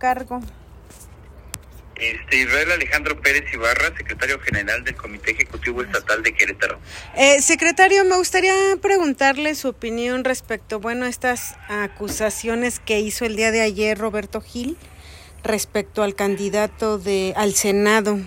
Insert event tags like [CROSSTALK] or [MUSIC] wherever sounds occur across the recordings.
cargo? Este, Israel Alejandro Pérez Ibarra, secretario general del Comité Ejecutivo Estatal de Querétaro. Eh, secretario, me gustaría preguntarle su opinión respecto, bueno, a estas acusaciones que hizo el día de ayer Roberto Gil respecto al candidato de al Senado.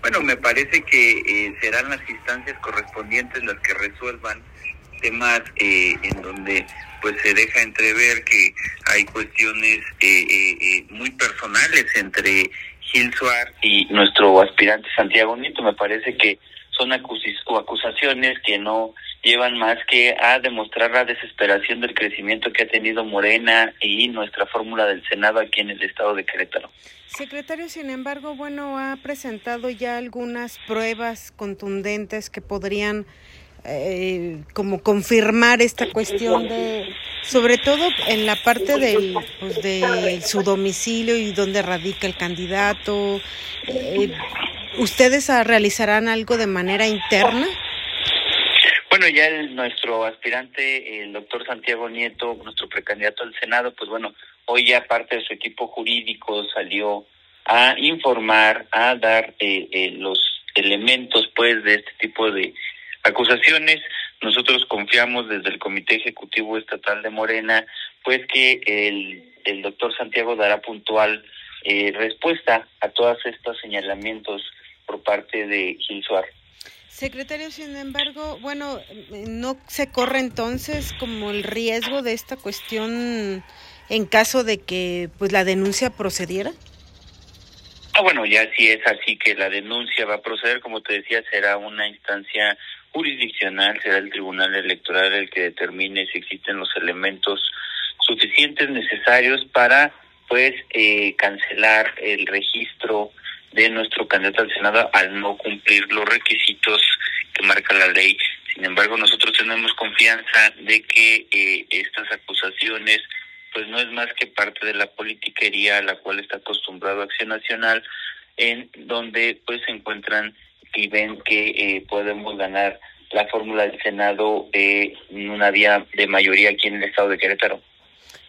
Bueno, me parece que eh, serán las instancias correspondientes las que resuelvan temas eh, en donde pues se deja entrever que hay cuestiones eh, eh, eh, muy personales entre Gil Suar y nuestro aspirante Santiago Nieto. Me parece que son acusaciones que no llevan más que a demostrar la desesperación del crecimiento que ha tenido Morena y nuestra fórmula del Senado aquí en el estado de Querétaro. Secretario, sin embargo, bueno, ha presentado ya algunas pruebas contundentes que podrían eh, como confirmar esta cuestión de, sobre todo en la parte del, pues de su domicilio y donde radica el candidato. Eh, ¿Ustedes realizarán algo de manera interna? Bueno, ya el, nuestro aspirante, el doctor Santiago Nieto, nuestro precandidato al Senado, pues bueno, hoy ya parte de su equipo jurídico salió a informar, a dar eh, eh, los elementos pues de este tipo de acusaciones. Nosotros confiamos desde el Comité Ejecutivo Estatal de Morena, pues que el, el doctor Santiago dará puntual eh, respuesta a todos estos señalamientos por parte de Gil Suárez. Secretario, sin embargo, bueno, ¿no se corre entonces como el riesgo de esta cuestión en caso de que pues la denuncia procediera? Ah, bueno, ya si es así que la denuncia va a proceder, como te decía, será una instancia jurisdiccional, será el Tribunal Electoral el que determine si existen los elementos suficientes necesarios para pues eh, cancelar el registro de nuestro candidato al Senado al no cumplir los requisitos que marca la ley. Sin embargo, nosotros tenemos confianza de que eh, estas acusaciones pues no es más que parte de la politiquería a la cual está acostumbrado Acción Nacional, en donde pues se encuentran y ven que eh, podemos ganar la fórmula del Senado eh, en una vía de mayoría aquí en el estado de Querétaro.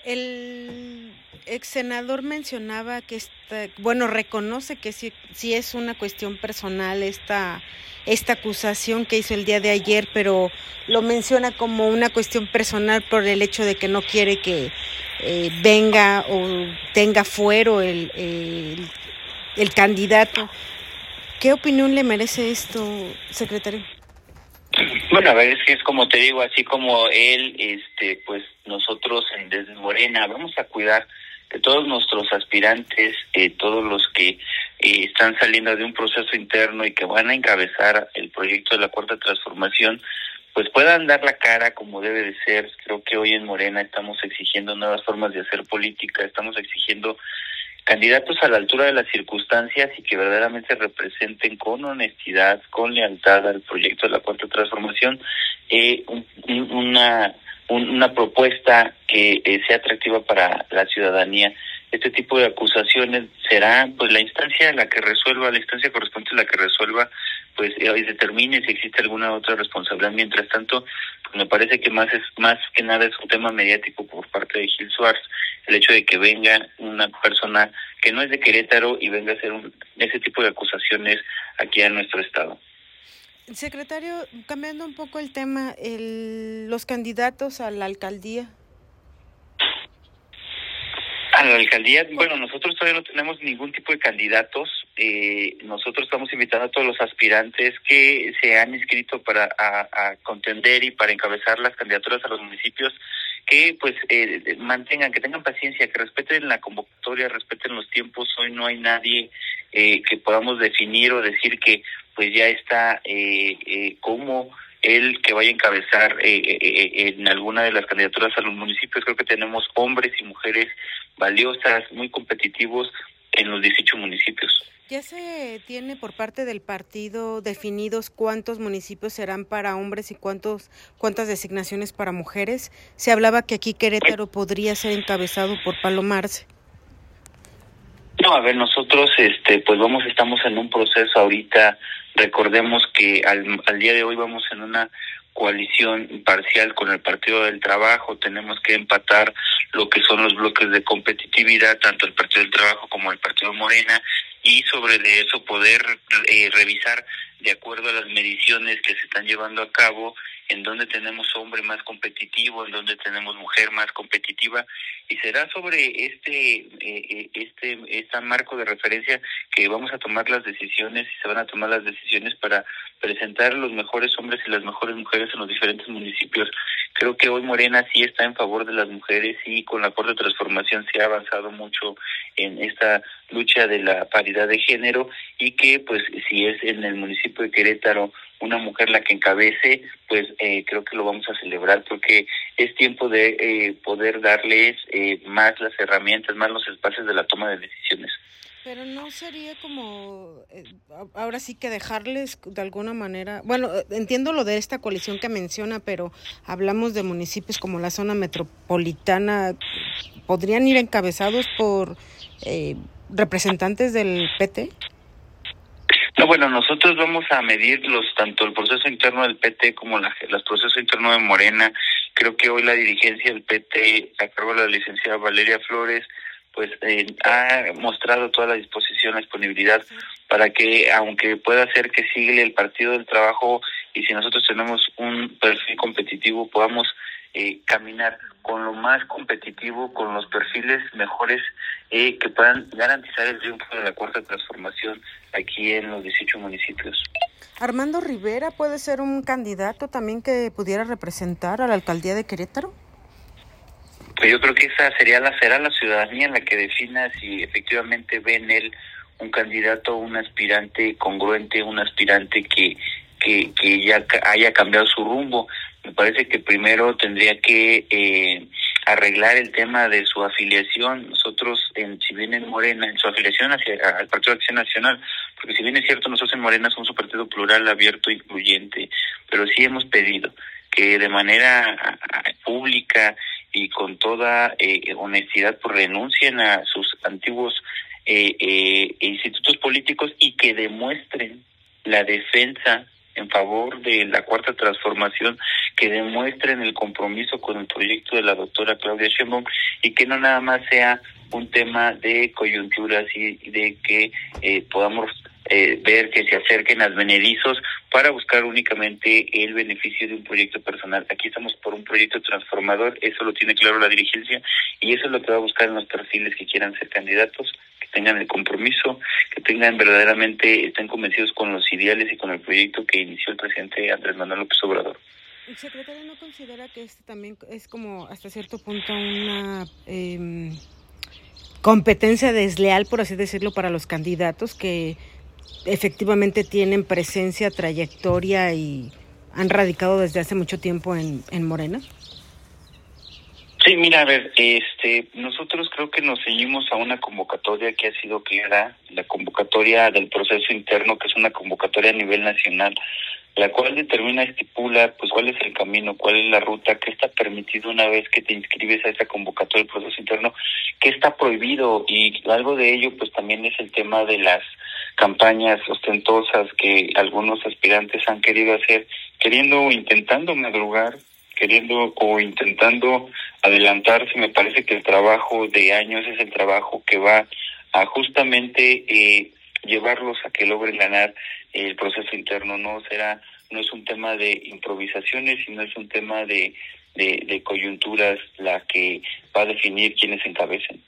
El ex senador mencionaba que está, bueno, reconoce que sí, sí es una cuestión personal esta, esta acusación que hizo el día de ayer, pero lo menciona como una cuestión personal por el hecho de que no quiere que eh, venga o tenga fuero el, el candidato. ¿Qué opinión le merece esto, secretario? Bueno, a ver, es que es como te digo, así como él, este, pues nosotros desde Morena vamos a cuidar que todos nuestros aspirantes, eh, todos los que eh, están saliendo de un proceso interno y que van a encabezar el proyecto de la cuarta transformación, pues puedan dar la cara como debe de ser. Creo que hoy en Morena estamos exigiendo nuevas formas de hacer política, estamos exigiendo candidatos a la altura de las circunstancias y que verdaderamente representen con honestidad, con lealtad al proyecto de la cuarta transformación eh, una una propuesta que eh, sea atractiva para la ciudadanía. Este tipo de acusaciones será pues la instancia en la que resuelva, la instancia correspondiente a la que resuelva, pues eh, determine si existe alguna otra responsabilidad. Mientras tanto, me parece que más es más que nada es un tema mediático por parte de Gil Suárez, el hecho de que venga una persona que no es de Querétaro y venga a hacer un, ese tipo de acusaciones aquí a nuestro estado. Secretario, cambiando un poco el tema, el, los candidatos a la alcaldía. A la alcaldía, bueno, nosotros todavía no tenemos ningún tipo de candidatos. Eh, nosotros estamos invitando a todos los aspirantes que se han inscrito para a, contender y para encabezar las candidaturas a los municipios que pues eh, mantengan, que tengan paciencia, que respeten la convocatoria, respeten los tiempos. Hoy no hay nadie eh, que podamos definir o decir que pues ya está eh, eh, como el que vaya a encabezar eh, en alguna de las candidaturas a los municipios. Creo que tenemos hombres y mujeres valiosas, muy competitivos en los 18 municipios. ¿Ya se tiene por parte del partido definidos cuántos municipios serán para hombres y cuántos cuántas designaciones para mujeres? Se hablaba que aquí Querétaro podría ser encabezado por Palomarse. No, a ver, nosotros este pues vamos estamos en un proceso ahorita Recordemos que al, al día de hoy vamos en una coalición parcial con el Partido del Trabajo, tenemos que empatar lo que son los bloques de competitividad, tanto el Partido del Trabajo como el Partido Morena, y sobre de eso poder eh, revisar de acuerdo a las mediciones que se están llevando a cabo en donde tenemos hombre más competitivo, en donde tenemos mujer más competitiva, y será sobre este, eh, eh, este, este marco de referencia que vamos a tomar las decisiones y se van a tomar las decisiones para presentar los mejores hombres y las mejores mujeres en los diferentes municipios. Creo que hoy Morena sí está en favor de las mujeres y con la de Transformación se ha avanzado mucho en esta lucha de la paridad de género y que pues si es en el municipio de Querétaro una mujer la que encabece, pues eh, creo que lo vamos a celebrar porque es tiempo de eh, poder darles eh, más las herramientas, más los espacios de la toma de decisiones. Pero no sería como, ahora sí que dejarles de alguna manera, bueno, entiendo lo de esta coalición que menciona, pero hablamos de municipios como la zona metropolitana, ¿podrían ir encabezados por representantes del PT? No, bueno, nosotros vamos a medir los tanto el proceso interno del PT como la, los procesos internos de Morena. Creo que hoy la dirigencia del PT, a cargo de la licenciada Valeria Flores, pues eh, ha mostrado toda la disposición, la disponibilidad para que, aunque pueda ser que siga el Partido del Trabajo y si nosotros tenemos un perfil competitivo, podamos eh, caminar con lo más competitivo, con los perfiles mejores eh, que puedan garantizar el triunfo de la cuarta transformación aquí en los 18 municipios. Armando Rivera puede ser un candidato también que pudiera representar a la alcaldía de Querétaro. Pues yo creo que esa sería la será la ciudadanía la que defina si efectivamente ve en él un candidato, un aspirante congruente, un aspirante que que, que ya haya cambiado su rumbo me parece que primero tendría que eh, arreglar el tema de su afiliación. Nosotros, en, si bien en Morena, en su afiliación hacia, al Partido de Acción Nacional, porque si bien es cierto, nosotros en Morena somos un partido plural, abierto, incluyente, pero sí hemos pedido que de manera pública y con toda eh, honestidad pues, renuncien a sus antiguos eh, eh, institutos políticos y que demuestren la defensa en favor de la cuarta transformación que demuestren el compromiso con el proyecto de la doctora Claudia Sheinbaum y que no nada más sea un tema de coyunturas y de que eh, podamos eh, ver que se acerquen advenedizos para buscar únicamente el beneficio de un proyecto personal. Aquí estamos por un proyecto transformador, eso lo tiene claro la dirigencia y eso es lo que va a buscar en los perfiles que quieran ser candidatos tengan el compromiso, que tengan verdaderamente, estén convencidos con los ideales y con el proyecto que inició el presidente Andrés Manuel López Obrador. ¿El secretario no considera que este también es como hasta cierto punto una em, competencia desleal, por así decirlo, para los candidatos que efectivamente tienen presencia, trayectoria y han radicado desde hace mucho tiempo en Morena? Sí, mira, a ver, este, nosotros creo que nos seguimos a una convocatoria que ha sido clara, la convocatoria del proceso interno, que es una convocatoria a nivel nacional, la cual determina, estipula, pues cuál es el camino, cuál es la ruta, qué está permitido una vez que te inscribes a esa convocatoria del proceso interno, qué está prohibido y algo de ello, pues también es el tema de las campañas ostentosas que algunos aspirantes han querido hacer, queriendo o intentando madrugar queriendo o intentando adelantarse. Me parece que el trabajo de años es el trabajo que va a justamente eh, llevarlos a que logren ganar el proceso interno. No será, no es un tema de improvisaciones, sino es un tema de, de, de coyunturas la que va a definir quiénes encabecen.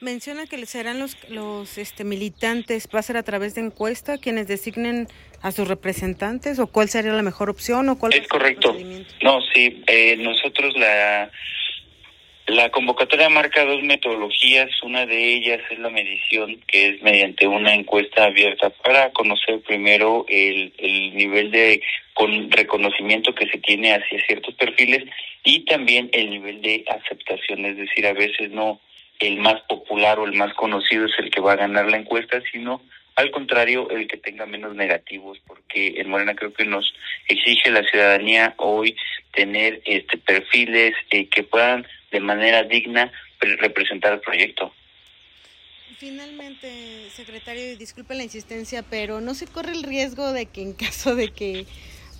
Menciona que serán los, los este, militantes, va a ser a través de encuesta quienes designen a sus representantes o cuál sería la mejor opción o cuál es correcto. No, sí, eh, nosotros la la convocatoria marca dos metodologías, una de ellas es la medición, que es mediante una encuesta abierta para conocer primero el, el nivel de con reconocimiento que se tiene hacia ciertos perfiles y también el nivel de aceptación, es decir, a veces no el más popular o el más conocido es el que va a ganar la encuesta, sino al contrario, el que tenga menos negativos, porque en Morena creo que nos exige la ciudadanía hoy tener este perfiles eh, que puedan de manera digna representar el proyecto. Finalmente, secretario, disculpe la insistencia, pero no se corre el riesgo de que en [LAUGHS] caso de que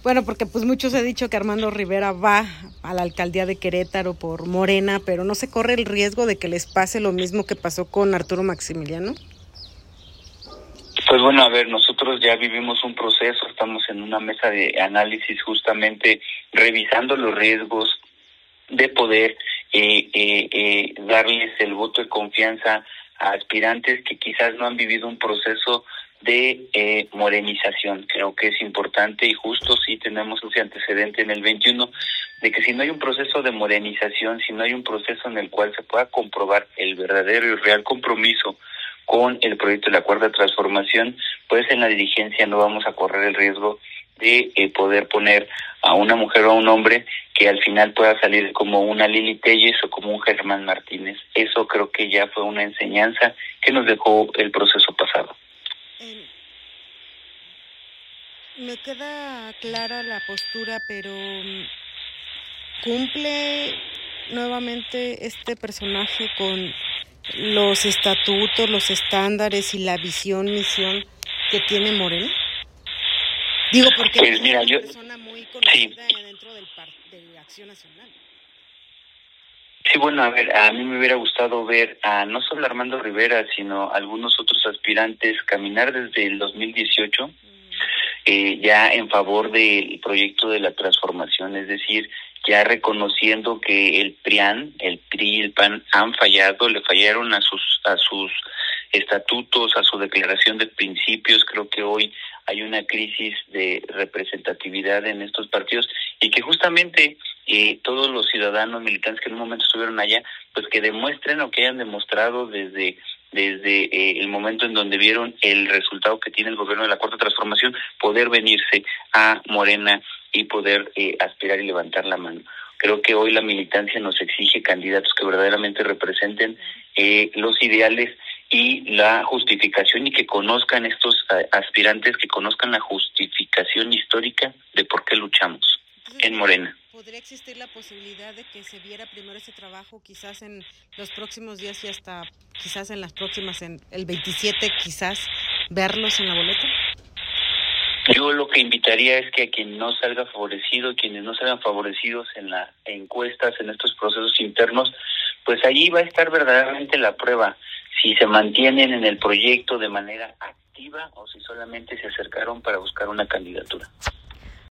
Bueno, porque pues muchos he dicho que Armando Rivera va a la alcaldía de Querétaro por Morena, pero no se corre el riesgo de que les pase lo mismo que pasó con Arturo Maximiliano. Pues bueno, a ver, nosotros ya vivimos un proceso, estamos en una mesa de análisis justamente revisando los riesgos de poder eh, eh, eh, darles el voto de confianza a aspirantes que quizás no han vivido un proceso de eh. Creo que es importante y justo si tenemos ese antecedente en el 21 de que si no hay un proceso de morenización, si no hay un proceso en el cual se pueda comprobar el verdadero y real compromiso con el proyecto de la cuarta transformación, pues en la dirigencia no vamos a correr el riesgo de eh, poder poner a una mujer o a un hombre que al final pueda salir como una Lili Telles o como un Germán Martínez. Eso creo que ya fue una enseñanza que nos dejó el proceso pasado. me queda clara la postura, pero mm, cumple nuevamente este personaje con los estatutos, los estándares y la visión, misión que tiene Moreno? Digo, porque pues es una persona muy conocida dentro del de Acción Nacional. Sí, bueno, a ver, a mí me hubiera gustado ver a no solo Armando Rivera, sino algunos otros aspirantes caminar desde el 2018 eh, ya en favor del proyecto de la transformación, es decir, ya reconociendo que el PRIAN, el PRI el PAN han fallado, le fallaron a sus a sus estatutos, a su declaración de principios, creo que hoy hay una crisis de representatividad en estos partidos y que justamente eh, todos los ciudadanos militantes que en un momento estuvieron allá, pues que demuestren o que hayan demostrado desde desde eh, el momento en donde vieron el resultado que tiene el gobierno de la cuarta transformación, poder venirse a Morena y poder eh, aspirar y levantar la mano. Creo que hoy la militancia nos exige candidatos que verdaderamente representen eh, los ideales y la justificación y que conozcan estos aspirantes, que conozcan la justificación histórica de por qué luchamos en Morena. ¿Podría existir la posibilidad de que se viera primero ese trabajo quizás en los próximos días y hasta quizás en las próximas, en el 27 quizás, verlos en la boleta? Yo lo que invitaría es que a quien no salga favorecido, quienes no salgan favorecidos en las encuestas, en estos procesos internos, pues allí va a estar verdaderamente la prueba si se mantienen en el proyecto de manera activa o si solamente se acercaron para buscar una candidatura.